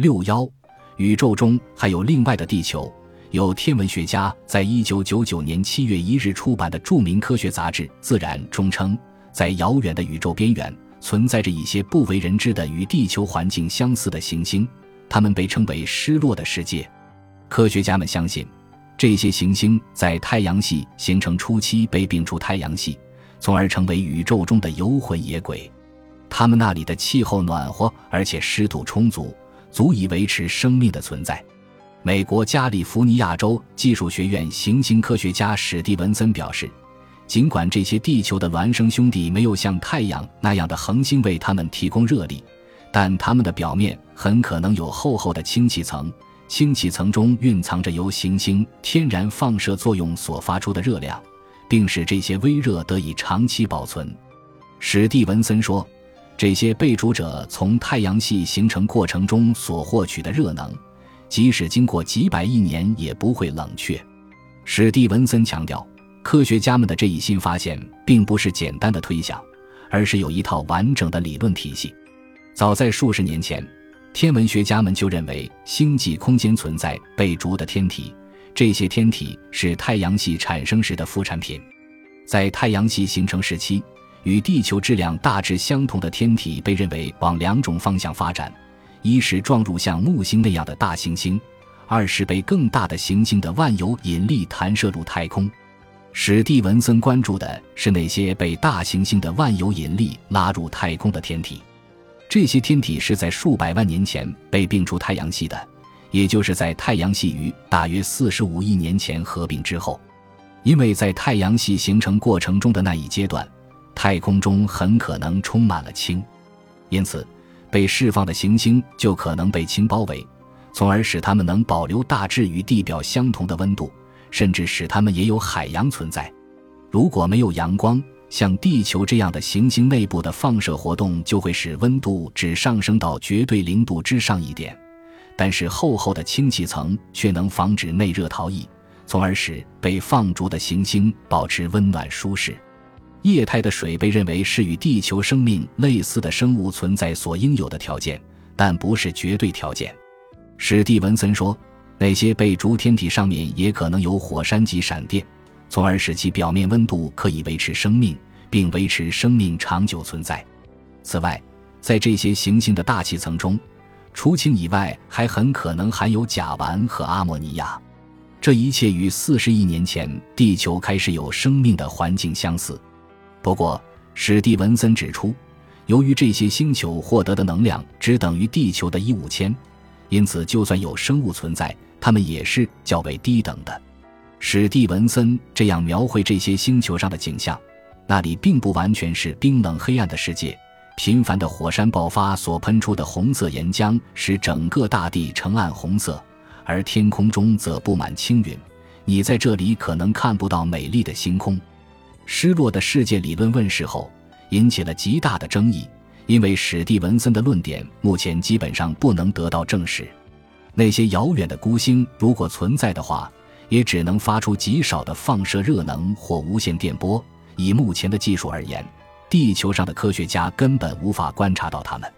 六幺，宇宙中还有另外的地球。有天文学家在一九九九年七月一日出版的著名科学杂志《自然》中称，在遥远的宇宙边缘存在着一些不为人知的与地球环境相似的行星，它们被称为“失落的世界”。科学家们相信，这些行星在太阳系形成初期被并出太阳系，从而成为宇宙中的游魂野鬼。它们那里的气候暖和，而且湿度充足，足以维持生命的存在。美国加利福尼亚州技术学院行星科学家史蒂文森表示，尽管这些地球的孪生兄弟没有像太阳那样的恒星为它们提供热力，但它们的表面很可能有厚厚的氢气层，氢气层中蕴藏着由行星天然放射作用所发出的热量，并使这些微热得以长期保存。史蒂文森说，这些被逐者从太阳系形成过程中所获取的热能。即使经过几百亿年，也不会冷却。史蒂文森强调，科学家们的这一新发现并不是简单的推想，而是有一套完整的理论体系。早在数十年前，天文学家们就认为星际空间存在被逐的天体，这些天体是太阳系产生时的副产品。在太阳系形成时期，与地球质量大致相同的天体被认为往两种方向发展。一是撞入像木星那样的大行星，二是被更大的行星的万有引力弹射入太空。史蒂文森关注的是那些被大行星的万有引力拉入太空的天体。这些天体是在数百万年前被并出太阳系的，也就是在太阳系于大约四十五亿年前合并之后。因为在太阳系形成过程中的那一阶段，太空中很可能充满了氢，因此。被释放的行星就可能被氢包围，从而使它们能保留大致与地表相同的温度，甚至使它们也有海洋存在。如果没有阳光，像地球这样的行星内部的放射活动就会使温度只上升到绝对零度之上一点，但是厚厚的氢气层却能防止内热逃逸，从而使被放逐的行星保持温暖舒适。液态的水被认为是与地球生命类似的生物存在所应有的条件，但不是绝对条件。史蒂文森说，那些被逐天体上面也可能有火山级闪电，从而使其表面温度可以维持生命，并维持生命长久存在。此外，在这些行星的大气层中，除氢以外，还很可能含有甲烷和阿莫尼亚。这一切与四十亿年前地球开始有生命的环境相似。不过，史蒂文森指出，由于这些星球获得的能量只等于地球的一五千，因此就算有生物存在，它们也是较为低等的。史蒂文森这样描绘这些星球上的景象：那里并不完全是冰冷黑暗的世界，频繁的火山爆发所喷出的红色岩浆使整个大地呈暗红色，而天空中则布满青云。你在这里可能看不到美丽的星空。失落的世界理论问世后，引起了极大的争议，因为史蒂文森的论点目前基本上不能得到证实。那些遥远的孤星如果存在的话，也只能发出极少的放射热能或无线电波。以目前的技术而言，地球上的科学家根本无法观察到它们。